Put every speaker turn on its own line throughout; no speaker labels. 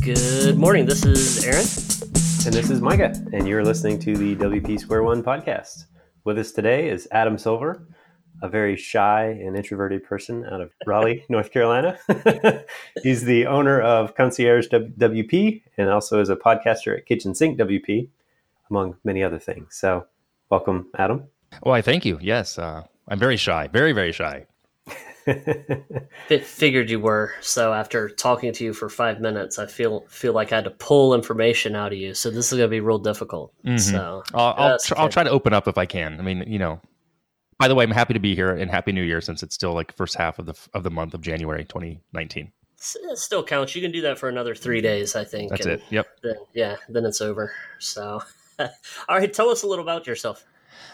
Good morning. This is Aaron.
And this is Micah, and you're listening to the WP Square One podcast. With us today is Adam Silver, a very shy and introverted person out of Raleigh, North Carolina. He's the owner of Concierge WP and also is a podcaster at Kitchen Sink WP, among many other things. So, welcome, Adam.
Well, I thank you. Yes, uh, I'm very shy, very, very shy.
figured you were. So after talking to you for five minutes, I feel feel like I had to pull information out of you. So this is going to be real difficult. Mm-hmm. So
I'll I'll, tr- I'll, try to open up if I can. I mean, you know. By the way, I'm happy to be here and happy New Year since it's still like first half of the of the month of January 2019.
It still counts. You can do that for another three days, I think.
That's it. Yep.
Then, yeah, then it's over. So, all right, tell us a little about yourself.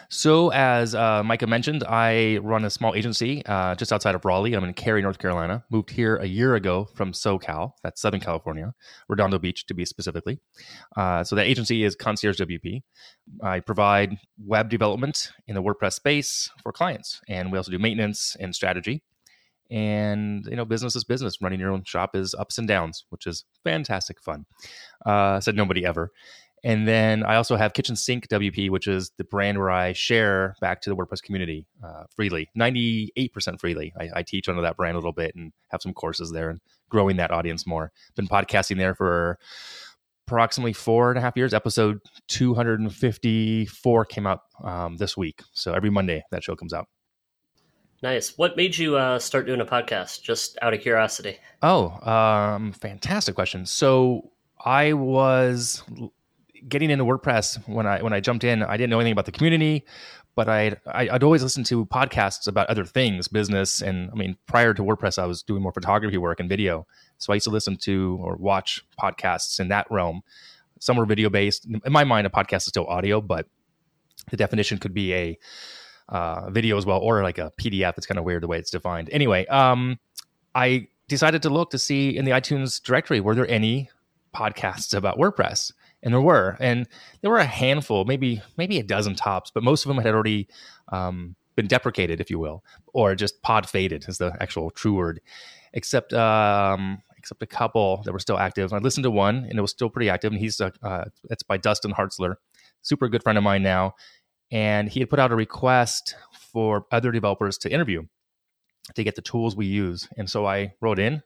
So, as uh, Micah mentioned, I run a small agency uh, just outside of Raleigh. I'm in Cary, North Carolina. Moved here a year ago from SoCal, that's Southern California, Redondo Beach to be specifically. Uh, so, that agency is Concierge WP. I provide web development in the WordPress space for clients, and we also do maintenance and strategy. And you know, business is business. Running your own shop is ups and downs, which is fantastic fun. Uh, said nobody ever. And then I also have Kitchen Sink WP, which is the brand where I share back to the WordPress community uh, freely, 98% freely. I, I, teach under that brand a little bit and have some courses there and growing that audience more. Been podcasting there for approximately four and a half years. Episode 254 came out um, this week. So every Monday that show comes out.
Nice. What made you uh, start doing a podcast? Just out of curiosity.
Oh, um, fantastic question. So I was getting into WordPress when I when I jumped in, I didn't know anything about the community, but I'd I'd always listen to podcasts about other things, business, and I mean prior to WordPress, I was doing more photography work and video, so I used to listen to or watch podcasts in that realm. Some were video based. In my mind, a podcast is still audio, but the definition could be a uh, video as well, or like a PDF. It's kind of weird the way it's defined. Anyway, um, I decided to look to see in the iTunes directory were there any podcasts about WordPress and there were, and there were a handful, maybe maybe a dozen tops, but most of them had already um, been deprecated, if you will, or just pod faded is the actual true word. Except um, except a couple that were still active. I listened to one, and it was still pretty active. And he's uh, uh, it's by Dustin Hartzler, super good friend of mine now, and he had put out a request for other developers to interview to get the tools we use. And so I wrote in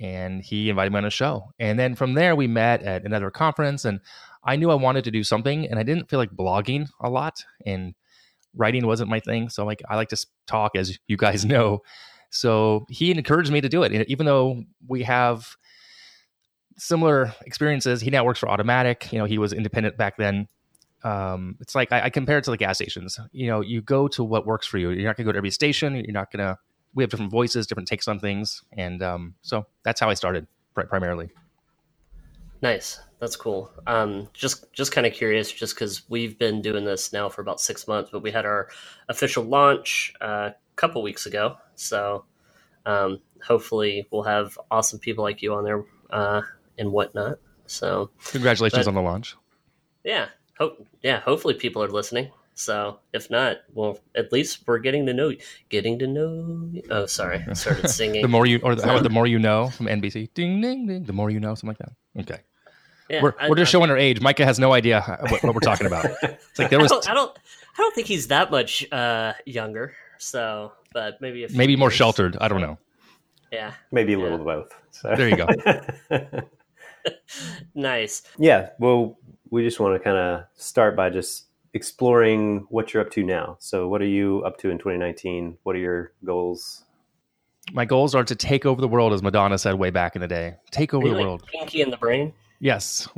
and he invited me on a show. And then from there, we met at another conference, and I knew I wanted to do something, and I didn't feel like blogging a lot, and writing wasn't my thing. So like I like to talk, as you guys know. So he encouraged me to do it, and even though we have similar experiences. He now works for Automattic. You know, he was independent back then. Um, it's like I, I compare it to the gas stations. You know, you go to what works for you. You're not gonna go to every station. You're not gonna we have different voices, different takes on things, and um, so that's how I started primarily.
Nice, that's cool. Um, just just kind of curious, just because we've been doing this now for about six months, but we had our official launch uh, a couple weeks ago, so um, hopefully we'll have awesome people like you on there uh, and whatnot. So
congratulations but, on the launch.
Yeah, hope yeah. Hopefully people are listening. So if not, well, at least we're getting to know. Getting to know. You. Oh, sorry, I started singing.
the more you, or the, how about the more you know from NBC? Ding ding ding. The more you know, something like that. Okay. Yeah, we're, I, we're just I, showing our age. Micah has no idea what, what we're talking about. It's like there was.
I don't, I don't, I don't think he's that much uh, younger. So, but maybe
maybe more sheltered. I don't know.
Yeah.
Maybe a
yeah.
little both. So.
There you go.
nice.
Yeah. Well, we just want to kind of start by just exploring what you're up to now. So, what are you up to in 2019? What are your goals?
My goals are to take over the world, as Madonna said way back in the day. Take over the like world.
Pinky in the brain.
Yes.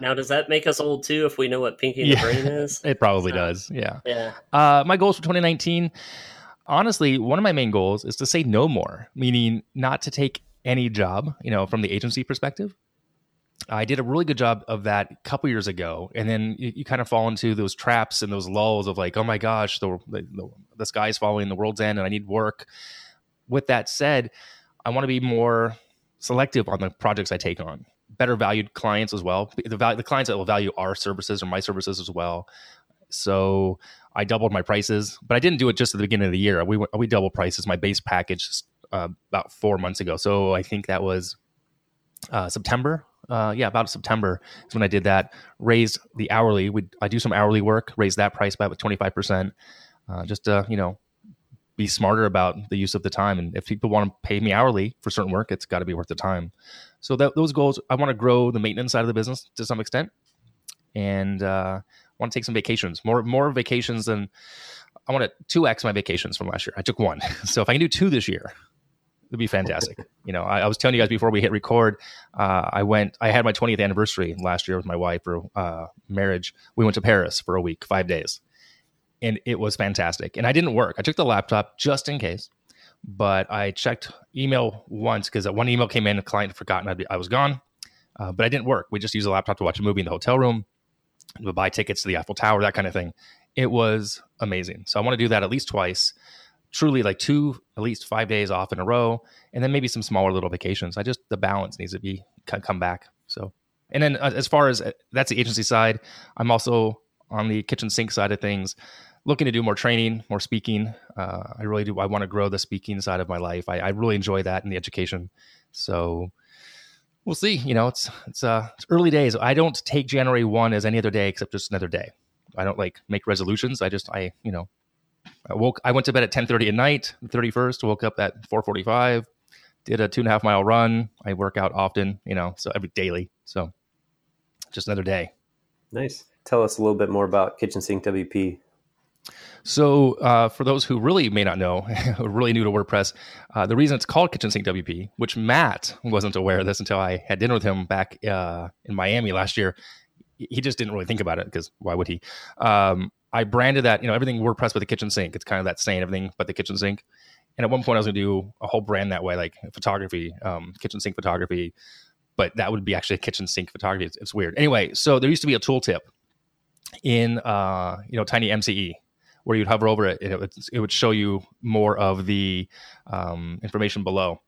Now, does that make us old too? If we know what Pinky in yeah, the brain is,
it probably so, does. Yeah.
Yeah.
Uh, my goals for 2019. Honestly, one of my main goals is to say no more, meaning not to take any job, you know, from the agency perspective. I did a really good job of that a couple years ago, and then you, you, kind of fall into those traps and those lulls of like, oh my gosh, the, the, the sky's falling, the world's end, and I need work. With that said, I want to be more selective on the projects I take on. Better valued clients as well. The, value, the clients that will value our services or my services as well. So I doubled my prices, but I didn't do it just at the beginning of the year. We we doubled prices my base package uh, about four months ago. So I think that was uh, September. Uh, yeah, about September is when I did that. Raised the hourly. We I do some hourly work. Raised that price by about twenty five percent. Uh, just to you know be smarter about the use of the time. And if people want to pay me hourly for certain work, it's got to be worth the time. So that, those goals, I want to grow the maintenance side of the business to some extent, and uh, want to take some vacations, more more vacations than I want to two x my vacations from last year. I took one, so if I can do two this year, it'd be fantastic. you know, I, I, was telling you guys before we hit record, uh, I went, I had my 20th anniversary last year with my wife for uh, marriage. We went to Paris for a week, five days and it was fantastic. And I didn't work. I took the laptop just in case, but I checked email once because one email came in, a client had forgotten I'd be, I was gone, uh, but I didn't work. We just used the laptop to watch a movie in the hotel room, buy tickets to the Eiffel Tower, that kind of thing. It was amazing. So I want to do that at least twice. Truly, like two, at least five days off in a row, and then maybe some smaller little vacations. I just the balance needs to be come back. So, and then uh, as far as uh, that's the agency side, I'm also on the kitchen sink side of things looking to do more training, more speaking. Uh, I really do. I want to grow the speaking side of my life. I, I, really enjoy that in the education. So we'll see. You know, it's it's uh it's early days. I don't take January one as any other day except just another day. I don't like make resolutions. I just I you know I woke. I went to bed at ten thirty at night. Thirty first. Woke up at four forty five. Did a two and a half mile run. I work out often. You know, so every daily. So just another day.
Nice. Tell us a little bit more about Kitchen Sink WP.
So, uh, for those who really may not know, really new to WordPress, uh, the reason it's called Kitchen Sink WP, which Matt wasn't aware of this until I had dinner with him back uh, in Miami last year. He just didn't really think about it because why would he? Um, I branded that, you know, everything WordPress but the kitchen sink. It's kind of that saying, everything but the kitchen sink. And at one point, I was going to do a whole brand that way, like photography, um, kitchen sink photography. But that would be actually a kitchen sink photography. It's, it's weird. Anyway, so there used to be a tooltip in uh, you know Tiny MCE where you'd hover over it, it would, it would show you more of the um, information below.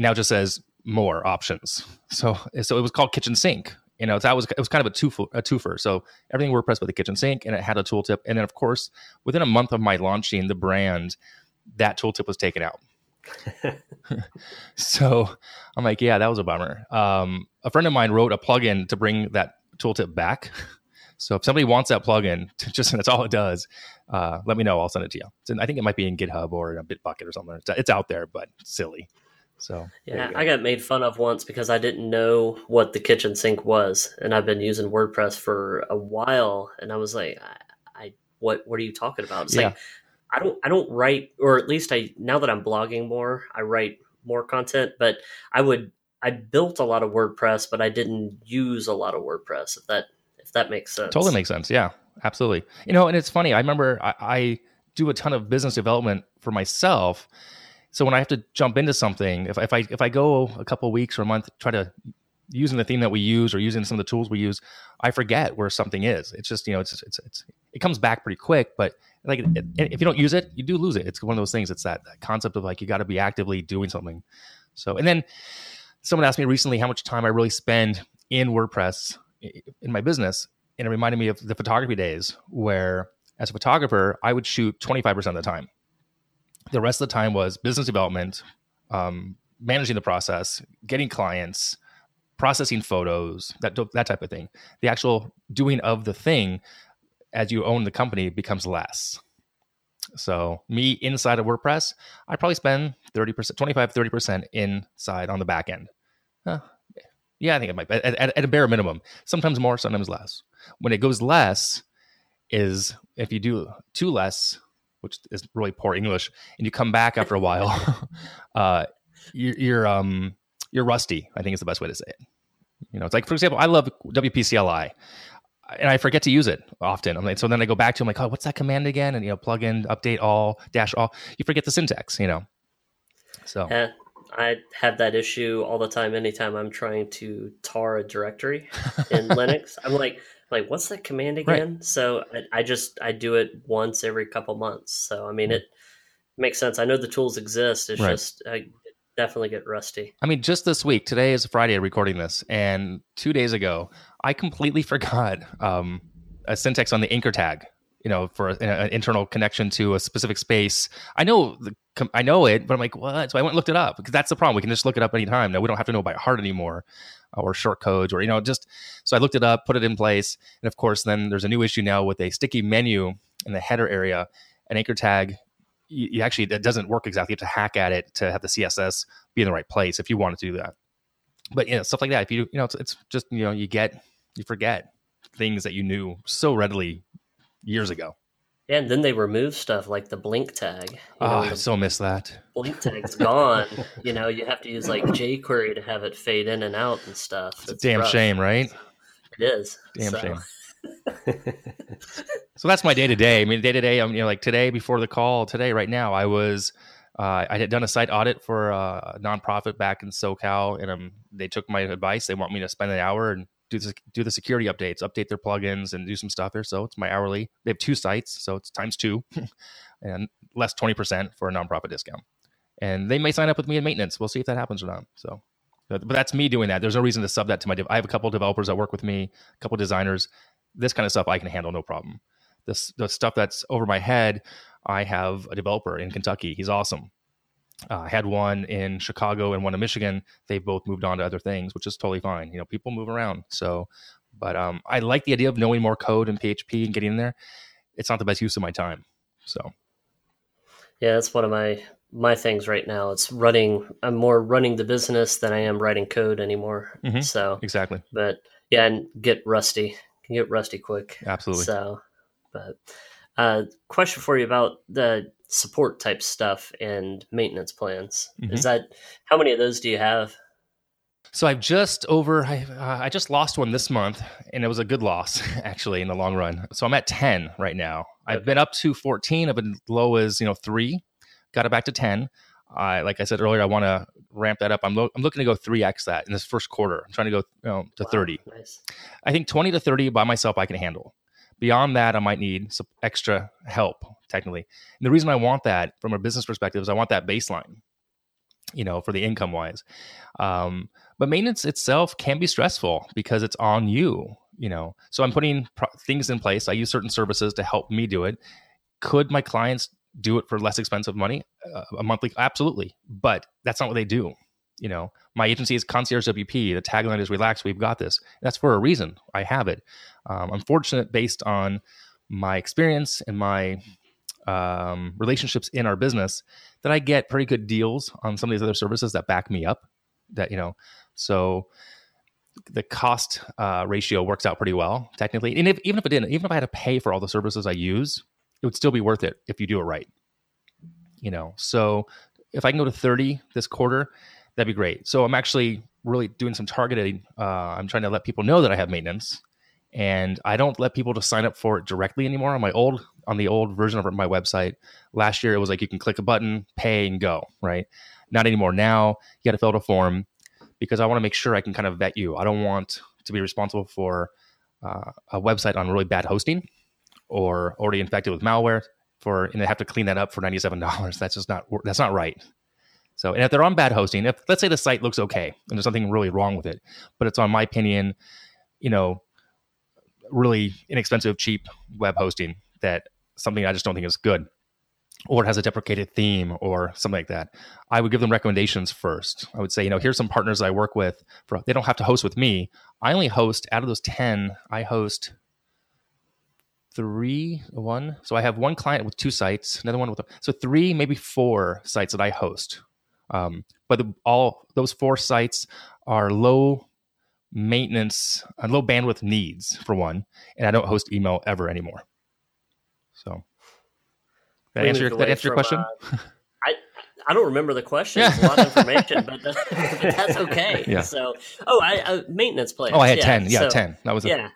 Now it just says more options. So so it was called Kitchen Sink. You know, that was it was kind of a twofer, a twofer. So everything WordPress with the kitchen sink, and it had a tooltip. And then of course, within a month of my launching the brand, that tooltip was taken out. so I'm like, yeah, that was a bummer. Um, a friend of mine wrote a plugin to bring that tooltip back. So if somebody wants that plugin, just that's all it does. Uh, let me know. I'll send it to you. I think it might be in GitHub or in a Bitbucket or something. It's, it's out there, but silly. So
yeah, I got made fun of once because I didn't know what the kitchen sink was, and I've been using WordPress for a while, and I was like, I, I what what are you talking about? It's yeah. like I don't I don't write, or at least I now that I'm blogging more, I write more content, but I would I built a lot of WordPress, but I didn't use a lot of WordPress. If that if that makes sense.
Totally makes sense. Yeah, absolutely. You know, and it's funny. I remember I, I do a ton of business development for myself. So when I have to jump into something, if, if I if I go a couple weeks or a month, try to using the theme that we use or using some of the tools we use, I forget where something is. It's just you know it's it's, it's it comes back pretty quick, but like it, if you don't use it, you do lose it. It's one of those things. It's that, that concept of like you got to be actively doing something. So and then someone asked me recently how much time I really spend in WordPress in my business, and it reminded me of the photography days where, as a photographer, I would shoot 25% of the time. The rest of the time was business development, um, managing the process, getting clients, processing photos, that that type of thing. The actual doing of the thing as you own the company becomes less. So me inside of WordPress, I probably spend 30%, 25, 30% inside on the back end. Huh, yeah, I think it might. At, at, at, a bare minimum, sometimes more, sometimes less. When it goes less, is if you do too less, which is really poor English, and you come back after a while, uh, you're, you're um you're rusty. I think is the best way to say it. You know, it's like for example, I love WPCLI, and I forget to use it often. I'm like, so then I go back to I'm like, oh, what's that command again? And you know, plug in, update all, dash all. You forget the syntax. You know, so.
Yeah. I have that issue all the time. Anytime I'm trying to tar a directory in Linux, I'm like, like, what's that command again? Right. So I, I, just I do it once every couple months. So I mean, it makes sense. I know the tools exist. It's right. just I definitely get rusty.
I mean, just this week, today is Friday, recording this, and two days ago, I completely forgot um, a syntax on the anchor tag you know, for a, an internal connection to a specific space. I know the, I know it, but I'm like, what? So I went and looked it up because that's the problem. We can just look it up anytime. Now we don't have to know by heart anymore or short codes or, you know, just so I looked it up, put it in place. And of course, then there's a new issue now with a sticky menu in the header area, an anchor tag. You, you actually, it doesn't work exactly. You have to hack at it to have the CSS be in the right place if you wanted to do that. But, you know, stuff like that. If you, you know, it's, it's just, you know, you get, you forget things that you knew so readily years ago.
Yeah, and then they remove stuff like the blink tag. You
oh, know, I so miss that.
Blink tag's gone. you know, you have to use like jQuery to have it fade in and out and stuff.
It's, it's a damn rough. shame, right?
It is.
Damn so. shame. so that's my day to day. I mean, day to day. I'm you know like today before the call today, right now, I was uh, I had done a site audit for a nonprofit back in SoCal, and um, they took my advice. They want me to spend an hour and do the, do the security updates, update their plugins, and do some stuff there. So it's my hourly. They have two sites, so it's times two, hmm. and less twenty percent for a nonprofit discount. And they may sign up with me in maintenance. We'll see if that happens or not. So, but, but that's me doing that. There's no reason to sub that to my. Dev- I have a couple developers that work with me, a couple designers. This kind of stuff I can handle no problem. This the stuff that's over my head. I have a developer in Kentucky. He's awesome. Uh, I had one in Chicago and one in Michigan. They both moved on to other things, which is totally fine. You know, people move around. So, but um, I like the idea of knowing more code and PHP and getting in there. It's not the best use of my time. So,
yeah, that's one of my my things right now. It's running. I'm more running the business than I am writing code anymore. Mm-hmm. So
exactly.
But yeah, and get rusty. Can get rusty quick.
Absolutely.
So, but uh, question for you about the support type stuff and maintenance plans. Mm-hmm. Is that how many of those do you have?
So I've just over I, uh, I just lost one this month and it was a good loss actually in the long run. So I'm at 10 right now. I've been up to 14, I've been low as, you know, 3. Got it back to 10. I like I said earlier I want to ramp that up. I'm lo- I'm looking to go 3x that in this first quarter. I'm trying to go you know, to wow, 30. Nice. I think 20 to 30 by myself I can handle. Beyond that, I might need some extra help, technically. And the reason I want that from a business perspective is I want that baseline, you know, for the income wise. Um, but maintenance itself can be stressful because it's on you, you know. So I'm putting things in place. I use certain services to help me do it. Could my clients do it for less expensive money, uh, a monthly? Absolutely, but that's not what they do. You know, my agency is Concierge WP. The tagline is "Relax, we've got this." That's for a reason. I have it. Um, I'm fortunate based on my experience and my um, relationships in our business that I get pretty good deals on some of these other services that back me up. That you know, so the cost uh, ratio works out pretty well technically. And if, even if it didn't, even if I had to pay for all the services I use, it would still be worth it if you do it right. You know, so if I can go to 30 this quarter, that'd be great. So I'm actually really doing some targeting. Uh, I'm trying to let people know that I have maintenance, and I don't let people to sign up for it directly anymore. On my old on the old version of my website, last year it was like you can click a button, pay, and go. Right? Not anymore. Now you got to fill out a form because I want to make sure I can kind of vet you. I don't want to be responsible for uh, a website on really bad hosting or already infected with malware for and they have to clean that up for $97 that's just not that's not right so, and if they're on bad hosting, if let's say the site looks okay and there's nothing really wrong with it, but it's on my opinion, you know, really inexpensive, cheap web hosting that something I just don't think is good, or it has a deprecated theme or something like that, I would give them recommendations first. I would say, you know, here's some partners I work with. For they don't have to host with me. I only host out of those ten. I host three, one. So I have one client with two sites, another one with so three, maybe four sites that I host um, but the, all those four sites are low maintenance, uh, low bandwidth needs for one, and I don't host email ever anymore. So that answer your, that answer your question. Uh,
I I don't remember the question. Yeah. a lot of information, but, but, that's okay. Yeah. So oh, I uh, maintenance plans.
Oh, I had yeah. ten. Yeah, so, ten. That was yeah.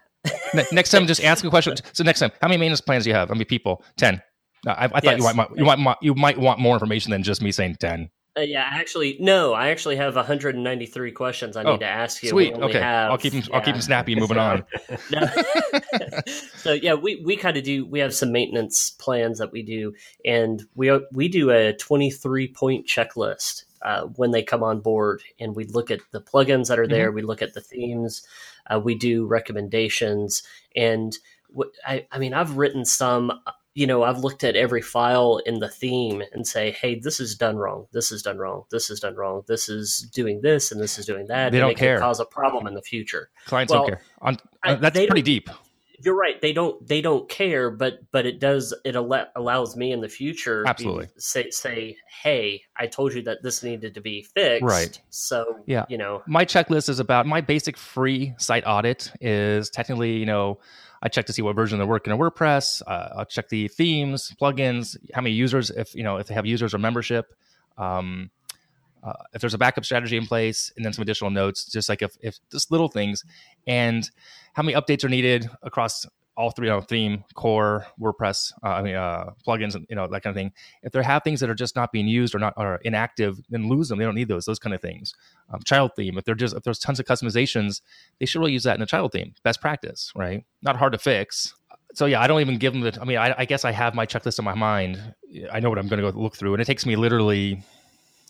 next time, just ask a question. So next time, how many maintenance plans do you have? How many people? Ten. I, I thought yes. you might you might you might want more information than just me saying ten.
Uh, yeah, actually, no. I actually have 193 questions I need oh, to ask you.
Sweet. Okay, have, I'll keep them. Yeah. I'll keep them snappy. Moving on.
so yeah, we, we kind of do. We have some maintenance plans that we do, and we we do a 23 point checklist uh, when they come on board, and we look at the plugins that are there. Mm-hmm. We look at the themes. Uh, we do recommendations, and I, I mean, I've written some. You know, I've looked at every file in the theme and say, "Hey, this is done wrong. This is done wrong. This is done wrong. This is doing this, and this is doing that."
They
and
don't
it
care.
Cause a problem in the future.
Clients
Well,
don't care. On,
I-
that's pretty deep.
You're right. They don't. They don't care, but but it does. It al- allows me in the future. to
Absolutely.
say say, hey, I told you that this needed to be fixed.
Right.
So
Yeah.
you know,
my checklist is about my basic free site audit is technically you know i check to see what version they're working in wordpress uh, i'll check the themes plugins how many users if you know if they have users or membership um, uh, if there's a backup strategy in place and then some additional notes just like if, if just little things. And how many updates are needed across all three you know, theme core wordpress uh, i mean uh, plugins and, you know that kind of thing. If they have things that are just not being used or not are inactive then lose them. They don't need those those kind of things. Um, child theme if they're just if there's tons of customizations they should really use that in the child theme. Best practice right? Not hard to fix. So yeah i don't even give them the i mean i, I guess i have my checklist in my mind. I know what i'm going to go look through and it takes me literally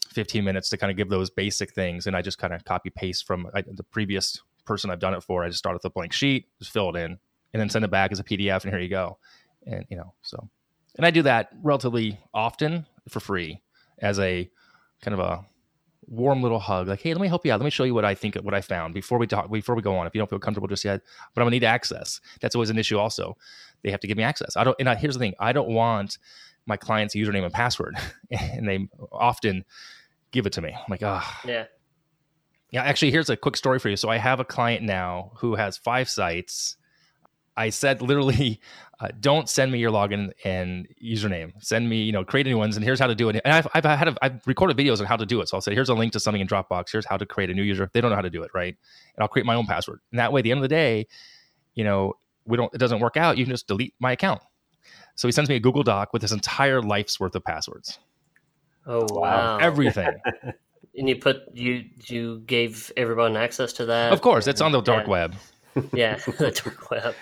15 minutes to kind of give those basic things and i just kind of copy paste from I, the previous person i've done it for. I just start with a blank sheet just fill it in and then send it back as a pdf and here you go and you know so and i do that relatively often for free as a kind of a warm little hug like hey let me help you out let me show you what i think what i found before we talk before we go on if you don't feel comfortable just yet but i'm gonna need access that's always an issue also they have to give me access i don't and I, here's the thing i don't want my client's username and password and they often give it to me i'm like ah
yeah.
yeah, actually, here's a quick story for you. So I have a client now who has five sites. I said literally, uh, don't send me your login and username. Send me, you know, create new ones, and here's how to do it. And I've, I've had a, I've recorded videos on how to do it. So I'll say, here's a link to something in Dropbox. Here's how to create a new user. They don't know how to do it, right? And I'll create my own password. And that way, at the end of the day, you know, we don't. It doesn't work out. You can just delete my account. So he sends me a Google Doc with his entire life's worth of passwords,
Oh
Wow.
wow.
everything.
and you put you you gave everyone access to that.
of course, it's on the dark
Yeah.
web.
Yeah, the dark web.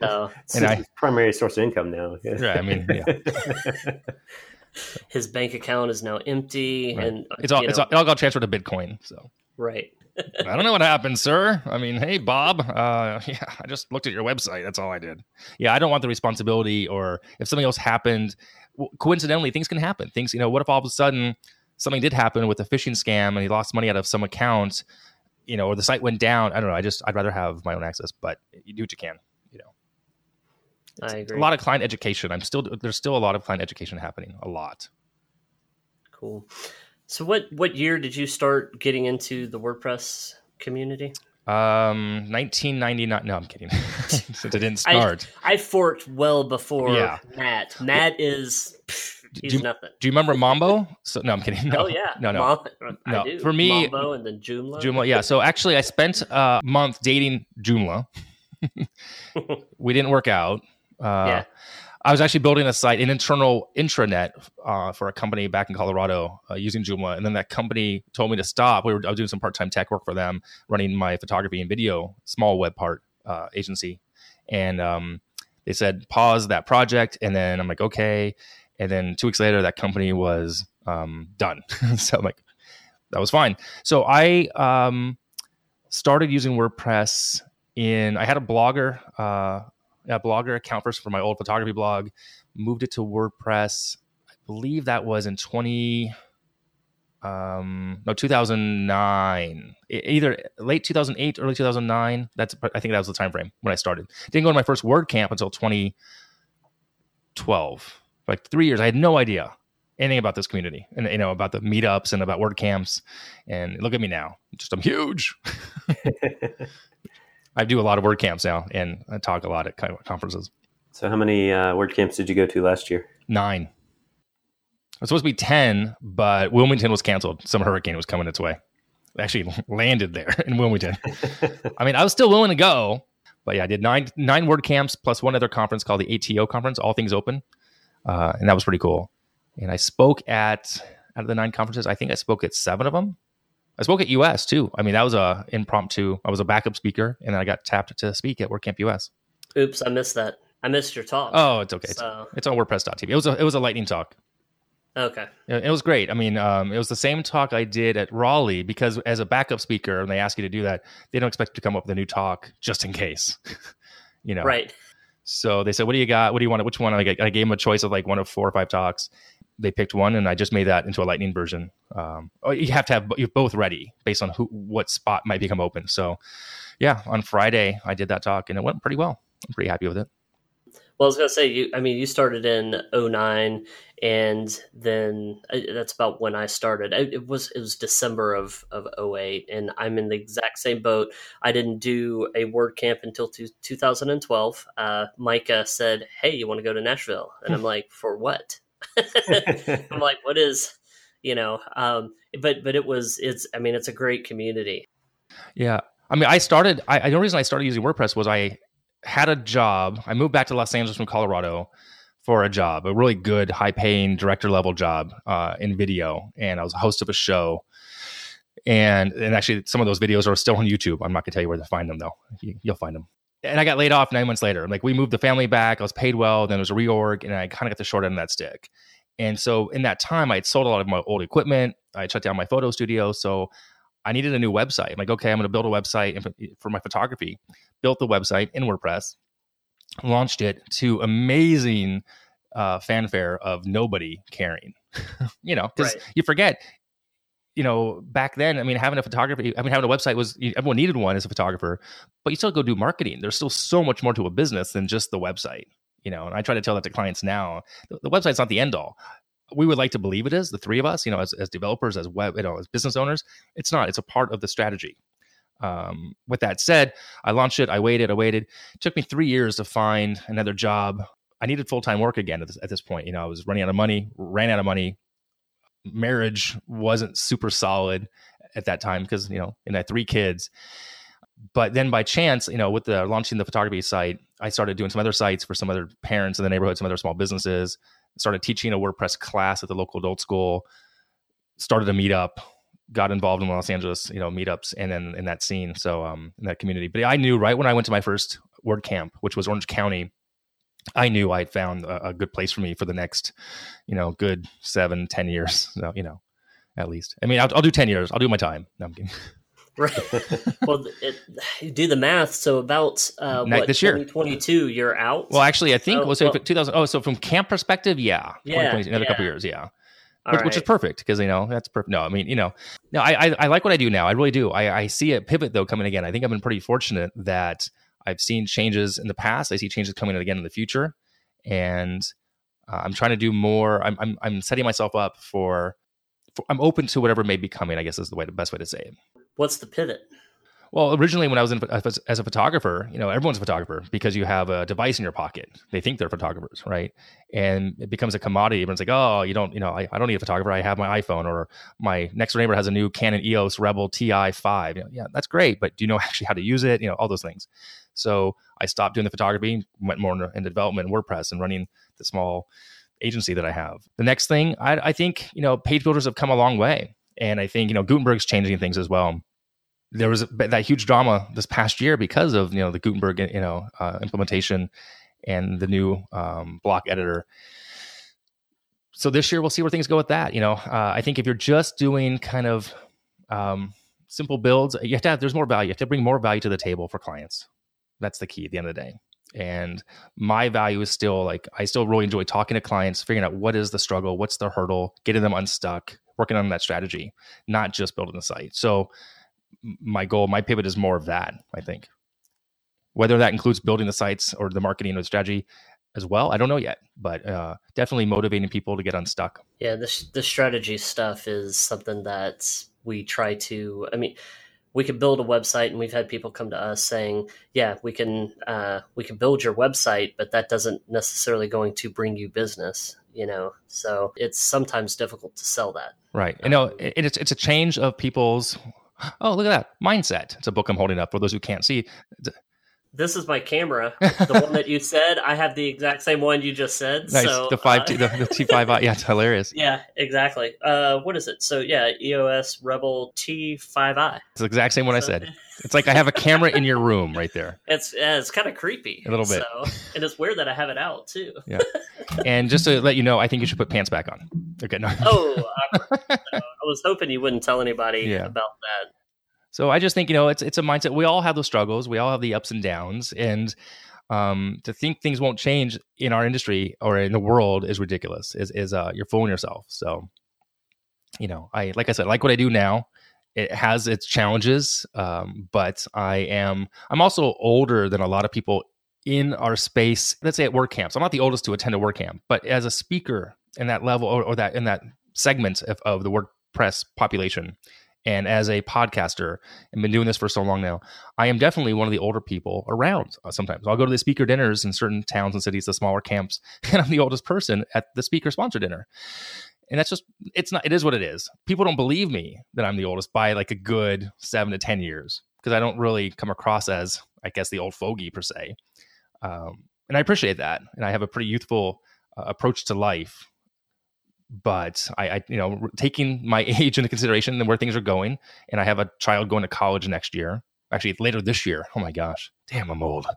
So
It's
And I-
his primary source of income now.
Yeah, I mean, yeah.
his bank account is now empty,
Right.
and
It's all, it's all, it all got transferred to Bitcoin. So
right.
I don't know what happened, sir. I mean, hey, Bob. Uh, yeah, I just looked at your website. That's all I did. Yeah, I don't want the responsibility, or if something else happened, w- coincidentally, things can happen. Things, you know, what if all of a sudden something did happen with a phishing scam and he lost money out of some account, you know, or the site went down? I don't know. I just, I'd rather have my own access, but you do what you can. You know,
I agree.
a lot of client education. I'm still, there's still a lot of client education happening. A lot.
cool. So what what year did you start getting into the WordPress community?
Um, 1999. No, I'm kidding. Since it didn't
I-
start.
I forked well before
Yeah.
Matt. Matt is pff,
Do
he's
you-
nothing.
Do you remember Mambo? So no, I'm kidding. No,
oh yeah,
no, no.
Mom- I
No.
do.
For me-
Mambo and then Joomla.
Joomla, yeah. So actually, I spent a month dating Joomla. we didn't work out. Uh,
Yeah.
I was actually building a site, an internal intranet uh, for a company back in Colorado uh, using Joomla, and then that company told me to stop. We were I was doing some part time tech work for them, running my photography and video small web part uh, agency, and um, they said pause that project, and then I'm like okay, and then two weeks later that company was um, done. so I'm like that was fine. So I um, started using WordPress in. I had a blogger, uh, a blogger account first for my old photography blog. Moved it to WordPress. I believe that was in twenty. Um, no, 2009, E- either late 2008, early 2009. That's, I think that was the time frame when I started. Didn't go to my first WordCamp until 2012. Like three years, I had no idea anything about this community and you know about the meetups and about WordCamps. And look at me now, just I'm huge. I do a lot of WordCamps now, and I talk a lot at conferences.
so, how many uh, word camps did you go to last year?
Nine. It was supposed to be ten, but Wilmington was canceled. Some hurricane was coming its way. It actually landed there in Wilmington. I mean, I was still willing to go, but yeah, I did nine nine word camps plus one other conference called the ATO conference, All Things Open, uh, and that was pretty cool. And I spoke at out of the nine conferences, I think I spoke at seven of them. I spoke at US too. I mean, that was a impromptu. I was a backup speaker, and then I got tapped to speak at WordCamp US.
Oops, I missed that. I missed your talk.
Oh, it's okay. It's,
So,
it's on WordPress.tv. It was a it was a lightning talk.
okay.
It it was great. I mean, um, it was the same talk I did at Raleigh because as a backup speaker, and they ask you to do that, they don't expect you to come up with a new talk just in case. you know,
Right.
So they said, "What do you got? What do you want? Which one?" I, I gave them a choice of like one of four or five talks. They picked one, and I just made that into a lightning version. Um, oh, you have to have you're both ready based on who what spot might become open. So, yeah, on Friday I did that talk, and it went pretty well. I'm pretty happy with it.
Well, I was gonna say, you. I mean, you started in 09, and then uh, that's about when I started. It was it was December of of 08, and I'm in the exact same boat. I didn't do a WordCamp until 2012. Uh, Micah said, "Hey, you want to go to Nashville?" And I'm like, "For what?" I'm like, "What is?" You know, um, but but it was it's. I mean, it's a great community.
Yeah, I mean, I started. I, the only reason I started using WordPress was I had a job. I moved back to Los Angeles from Colorado for a job, a really good, high paying director level job uh, in video. And I was a host of a show. And and actually, some of those videos are still on YouTube. I'm not gonna tell you where to find them though. You, will find them. And I got laid off nine months later. Like we moved the family back. I was paid well. Then there was a reorg, and I kind of got the short end of that stick. And so in that time, I had sold a lot of my old equipment. I shut down my photo studio. So I needed a new website. I'm like, okay, I'm going to build a website for my photography. Built the website in WordPress launched it to amazing uh, fanfare of nobody caring. you know, because right. you forget, you know, back then, I mean, having a photography, I mean, having a website was everyone needed one as a photographer, but you still go do marketing. There's still so much more to a business than just the website. You know, and I try to tell that to clients now. The, the website's not the end all. We would like to believe it is. The three of us, you know, as, as developers, as web, you know, as business owners, it's not. It's a part of the strategy. Um, with that said, I launched it. I waited. I waited. It took me three years to find another job. I needed full time work again at this, at this point. You know, I was running out of money, ran out of money. Marriage wasn't super solid at that time because you know, and I had three kids. But then by chance, you know, with the launching the photography site, I started doing some other sites for some other parents in the neighborhood, some other small businesses. Started teaching a WordPress class at the local adult school. Started a meetup got involved in Los Angeles, you know, meetups and then in that scene. So um in that community. But I knew right when I went to my first WordCamp, which was Orange County, I knew I'd found a, a, good place for me for the next, you know, good seven, ten years. So, you know, at least. I mean, I'll, I'll do ten years. I'll do my time. No, I'm kidding.
Right. well, it, do the math. So about uh, what,
this year,
2022, you're out.
Well, actually, I think oh, so well, 2000. Oh, so from camp perspective, yeah,
yeah,
another
yeah.
couple years, yeah which, right. which, is perfect because you know that's perfect. No, I mean you know, no, I, I, I like what I do now. I really do. I, I see a pivot though coming again. I think I've been pretty fortunate that I've seen changes in the past. I see changes coming again in the future, and uh, I'm trying to do more. I'm, I'm I'm setting myself up for, for. I'm open to whatever may be coming. I guess is the way the best way to say it.
What's the pivot?
Well, originally when I was in as a photographer, you know, everyone's a photographer because you have a device in your pocket. They think they're photographers, right? And it becomes a commodity. Everyone's like, "Oh, you don't, you know, I, I don't need a photographer. I have my iPhone." Or my next neighbor has a new Canon EOS Rebel TI5. You know, yeah, that's great, but do you know actually how to use it? You know, all those things. So I stopped doing the photography, went more into, into development WordPress and running the small agency that I have. The next thing, I, I think, you know, page builders have come a long way, and I think you know Gutenberg's changing things as well there was that huge drama this past year because of you know the Gutenberg you know uh, implementation and the new um, block editor. So this year we'll see where things go with that. You know, uh, I think if you're just doing kind of um, simple builds, you have to have there's more value. You have to bring more value to the table for clients. That's the key at the end of the day. And my value is still like I still really enjoy talking to clients, figuring out what is the struggle, what's the hurdle, getting them unstuck, working on that strategy, not just building the site. So my goal, my pivot is more of that, I think. Whether that includes building the sites or the marketing or the strategy as well, I don't know yet, but uh, definitely motivating people to get unstuck.
Yeah, the, the strategy stuff is something that we try to, I mean, we could build a website and we've had people come to us saying yeah we can uh, we can build your website but that doesn't necessarily going to bring you business you know so it's sometimes difficult to sell that
right you know it's it's a change of people's Oh, look at that mindset. It's a book I'm holding up for those who can't see.
This is my camera, the one that you said. I have the exact same one you just said.
Nice.
So,
the five, uh, the T five I. Yeah, it's hilarious.
Yeah, exactly. Uh, what is it? So yeah, EOS Rebel T five I.
It's the exact same one so, I said. It's like I have a camera in your room right there.
It's yeah, it's kind of creepy.
A little bit.
So, and it's weird that I have it out too.
yeah. And just to let you know, I think you should put pants back on. Okay. No.
Oh, I, I was hoping you wouldn't tell anybody yeah. about that.
So I just think you know it's it's a mindset. We all have those struggles. We all have the ups and downs, and Um, to think things won't change in our industry or in the world is ridiculous. Is is uh, you're fooling yourself. So, you know, I like I said, like what I do now. It has its challenges, um, but I am I'm also older than a lot of people in our space. Let's say at WordCamps. I'm not the oldest to attend a WordCamp, but as a speaker in that level or, or that in that segment of, of the WordPress population, and as a podcaster and been doing this for so long now, I am definitely one of the older people around uh, sometimes. I'll go to the speaker dinners in certain towns and cities, the smaller camps, and I'm the oldest person at the speaker sponsor dinner. And that's just, it's not, it is what it is. People don't believe me that I'm the oldest by like a good seven to 10 years because I don't really come across as, I guess, the old fogey per se. Um, and I appreciate that. And I have a pretty youthful uh, approach to life but I, I, you know taking my age into consideration and where things are going and i have a child going to college next year actually later this year. Oh my gosh. Damn i'm old.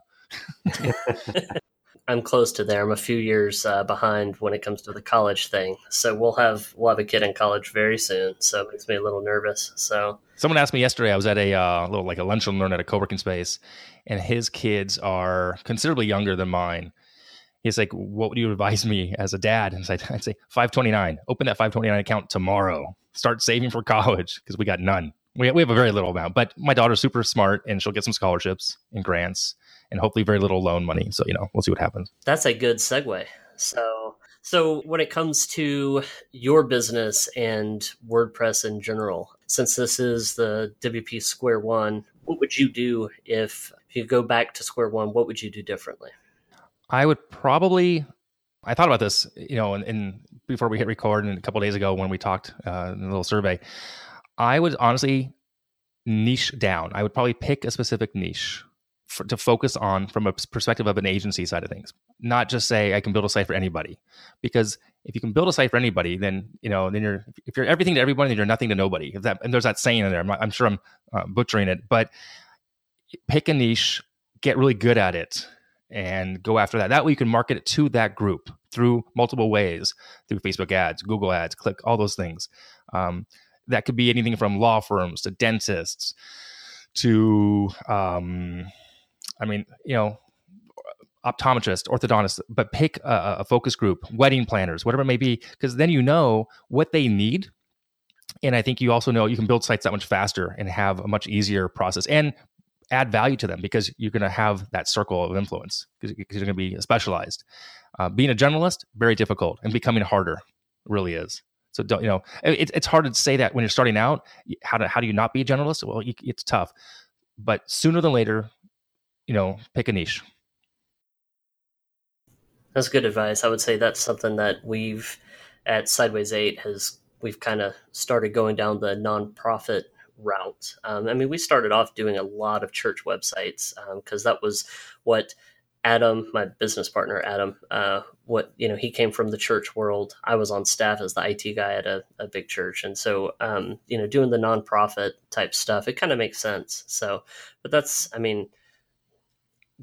I'm close to there. I'm a few years uh, behind when it comes to the college thing. So we'll have we'll have a kid in college very soon so it makes me a little nervous. So
someone asked me yesterday i was at a uh, little like a lunch and learn at a co-working space and his kids are considerably younger than mine he's like, what would you advise me as a dad? And I'd, say 529, open that 529 account tomorrow. Start saving for college because we got none. We, we have a very little amount, but my daughter's super smart and she'll get some scholarships and grants and hopefully very little loan money. So, you know, we'll see what happens.
That's a good segue. So, so when it comes to your business and WordPress in general, since this is the WP Square One, what would you do if, if you go back to square one? What would you do differently?
I would probably. I thought about this, you know, and, before we hit record, and a couple days ago when we talked uh, in a little survey, I would honestly niche down. I would probably pick a specific niche for, to focus on from a perspective of an agency side of things, not just say I can build a site for anybody, because if you can build a site for anybody, then you know, then you're if you're everything to everybody, then you're nothing to nobody. If that and there's that saying in there. I'm, I'm sure I'm uh, butchering it, but pick a niche, get really good at it, and go after that. That way you can market it to that group through multiple ways through Facebook ads, Google ads, click, all those things. Um, that could be anything from law firms to dentists to, um, I mean, you know, optometrist, orthodontist, but pick a, a focus group, wedding planners, whatever it may be, because then you know what they need and I think you also know you can build sites that much faster and have a much easier process and add value to them because you're going to have that circle of influence because you're going to be specialized. Uh, being a generalist very difficult and becoming harder really is. So don't you know it, it's hard to say that when you're starting out. How do how do you not be a generalist? Well, you, it's tough, but sooner than later, you know, pick a niche.
That's good advice. I would say that's something that we've at Sideways Eight has we've kind of started going down the nonprofit route. Um, I mean, we started off doing a lot of church websites because um, that was what Adam, my business partner, Adam, uh, what you know, he came from the church world. I was on staff as the IT guy at a, a big church, and so um, you know, doing the nonprofit type stuff, it kind of makes sense. So, but that's, I mean,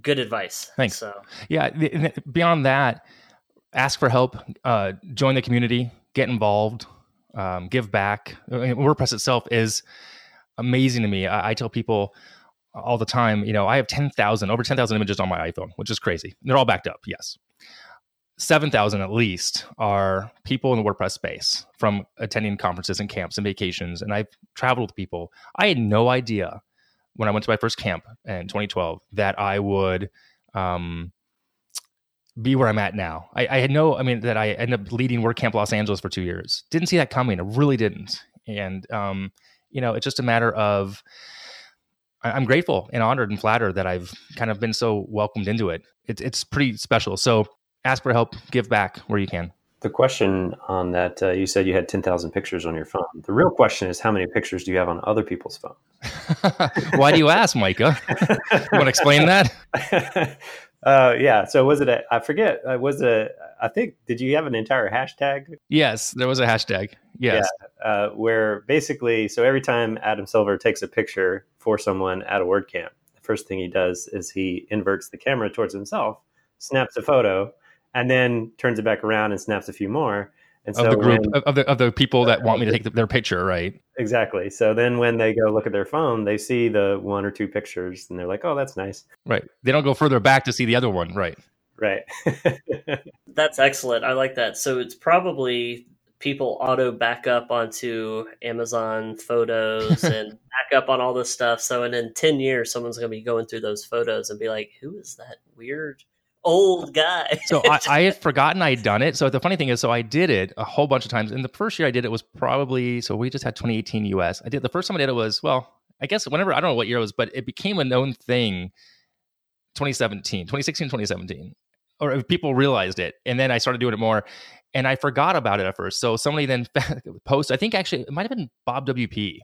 good advice.
Thanks. So, yeah, beyond that, ask for help, uh, join the community, get involved, um, give back. I mean, WordPress itself is amazing to me. I, I tell people all the time, you know, I have 10,000, over 10,000 images on my iPhone, which is crazy. They're all backed up, yes. 7,000 at least are people in the WordPress space from attending conferences and camps and vacations. And I've traveled with people. I had no idea when I went to my first camp in 2012 that I would um, be where I'm at now. I, I, had no, I mean, that I ended up leading WordCamp Los Angeles for two years. Didn't see that coming. I really didn't. And, um, you know, it's just a matter of I'm grateful and honored and flattered that I've kind of been so welcomed into it. it it's pretty special. So ask for help, give back where you can.
The question on that, uh, you said you had 10,000 pictures on your phone. The real question is how many pictures do you have on other people's phone?
Why do you ask, Micah? you want to explain that?
Uh, yeah. So was it a? I forget. Uh, was it? I think. Did you have an entire hashtag?
Yes, there was a hashtag. Yes.
Yeah, uh, where basically, so every time Adam Silver takes a picture for someone at a WordCamp, the first thing he does is he inverts the camera towards himself, snaps a photo, and then turns it back around and snaps a few more. And
of
so
the group
when-
of the of the people that want me to take the, their picture, right?
exactly. So then when they go look at their phone, they see the one or two pictures, and they're like, "Oh, that's nice."
Right. They don't go further back to see the other one, right?
Right.
That's excellent. I like that. So it's probably people auto back up onto Amazon photos and back up on all this stuff. So and in 10 years, someone's going to be going through those photos and be like, who is that weird old guy?
So I, I had forgotten I'd done it. So the funny thing is, so I did it a whole bunch of times. And the first year I did it was probably so we just had 2018 US. I did the first time I did it was well, I guess whenever I don't know what year it was, but it became a known thing 2017, 2016, 2017. Or people realized it. And then I started doing it more. And I forgot about it at first. So somebody then posted, I think actually it might have been Bob WP,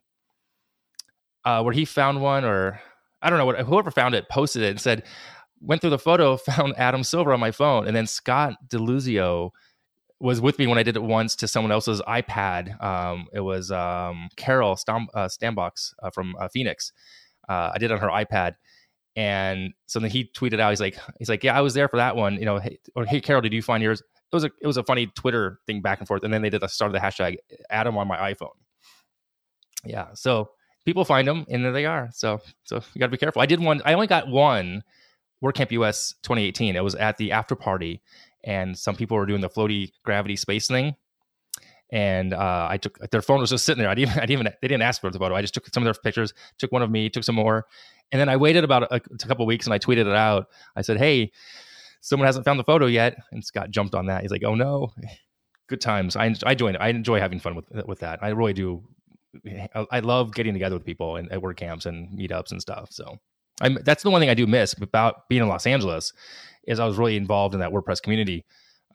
uh, where he found one, or I don't know what whoever found it posted it and said, went through the photo, found Adam Silver on my phone, and then Scott Deluzio was with me when I did it once to someone else's iPad. Um, it was um, Carol Stam- uh, Stambox uh, from uh, Phoenix. Uh, I did on her iPad, and so then he tweeted out, he's like, he's like, yeah, I was there for that one. You know, hey, or hey, Carol, did you find yours? It was a it was a funny Twitter thing back and forth, and then they did the start of the hashtag Adam on my iPhone. Yeah, so people find them, and there they are. So so you got to be careful. I did one. I only got one WordCamp US 2018. It was at the after party, and some people were doing the floaty gravity space thing. And uh, I took their phone was just sitting there. I didn't, I didn't even they didn't ask for the photo. I just took some of their pictures, took one of me, took some more, and then I waited about a, a couple weeks and I tweeted it out. I said, "Hey, someone hasn't found the photo yet," and Scott jumped on that. He's like, "Oh no." Good times. I I joined. I enjoy having fun with with that. I really do. I, love getting together with people and at WordCamps and meetups and stuff. So I'm, that's the one thing I do miss about being in Los Angeles is I was really involved in that WordPress community.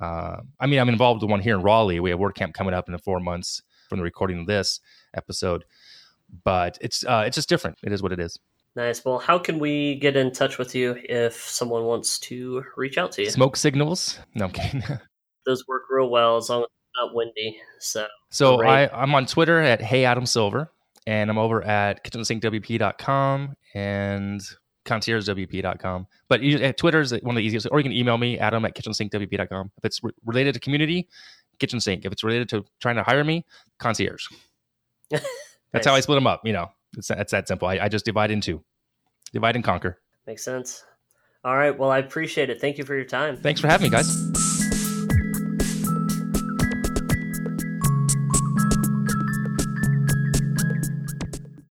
Uh, I mean, I'm involved with one here in Raleigh. We have WordCamp coming up in the four months from the recording of this episode, but it's uh, it's just different. It is what it is.
Nice. Well, how can we get in touch with you if someone wants to reach out to you?
Smoke signals? No, I'm kidding.
Those work real well as long as it's not windy. So
so. I, I'm on Twitter at Hey Adam Silver, and I'm over at kitchensinkwp.com and conciergewp.com. But you, uh, Twitter is one of the easiest, or you can email me, adam at kitchensinkwp.com. If it's re- related to community, kitchen sink. If it's related to trying to hire me, concierge. That's how I split them up. You know, it's, it's that simple. I, I just divide into, divide and conquer.
makes sense. All right. Well, I appreciate it. Thank you for your time.
Thanks for having me, guys.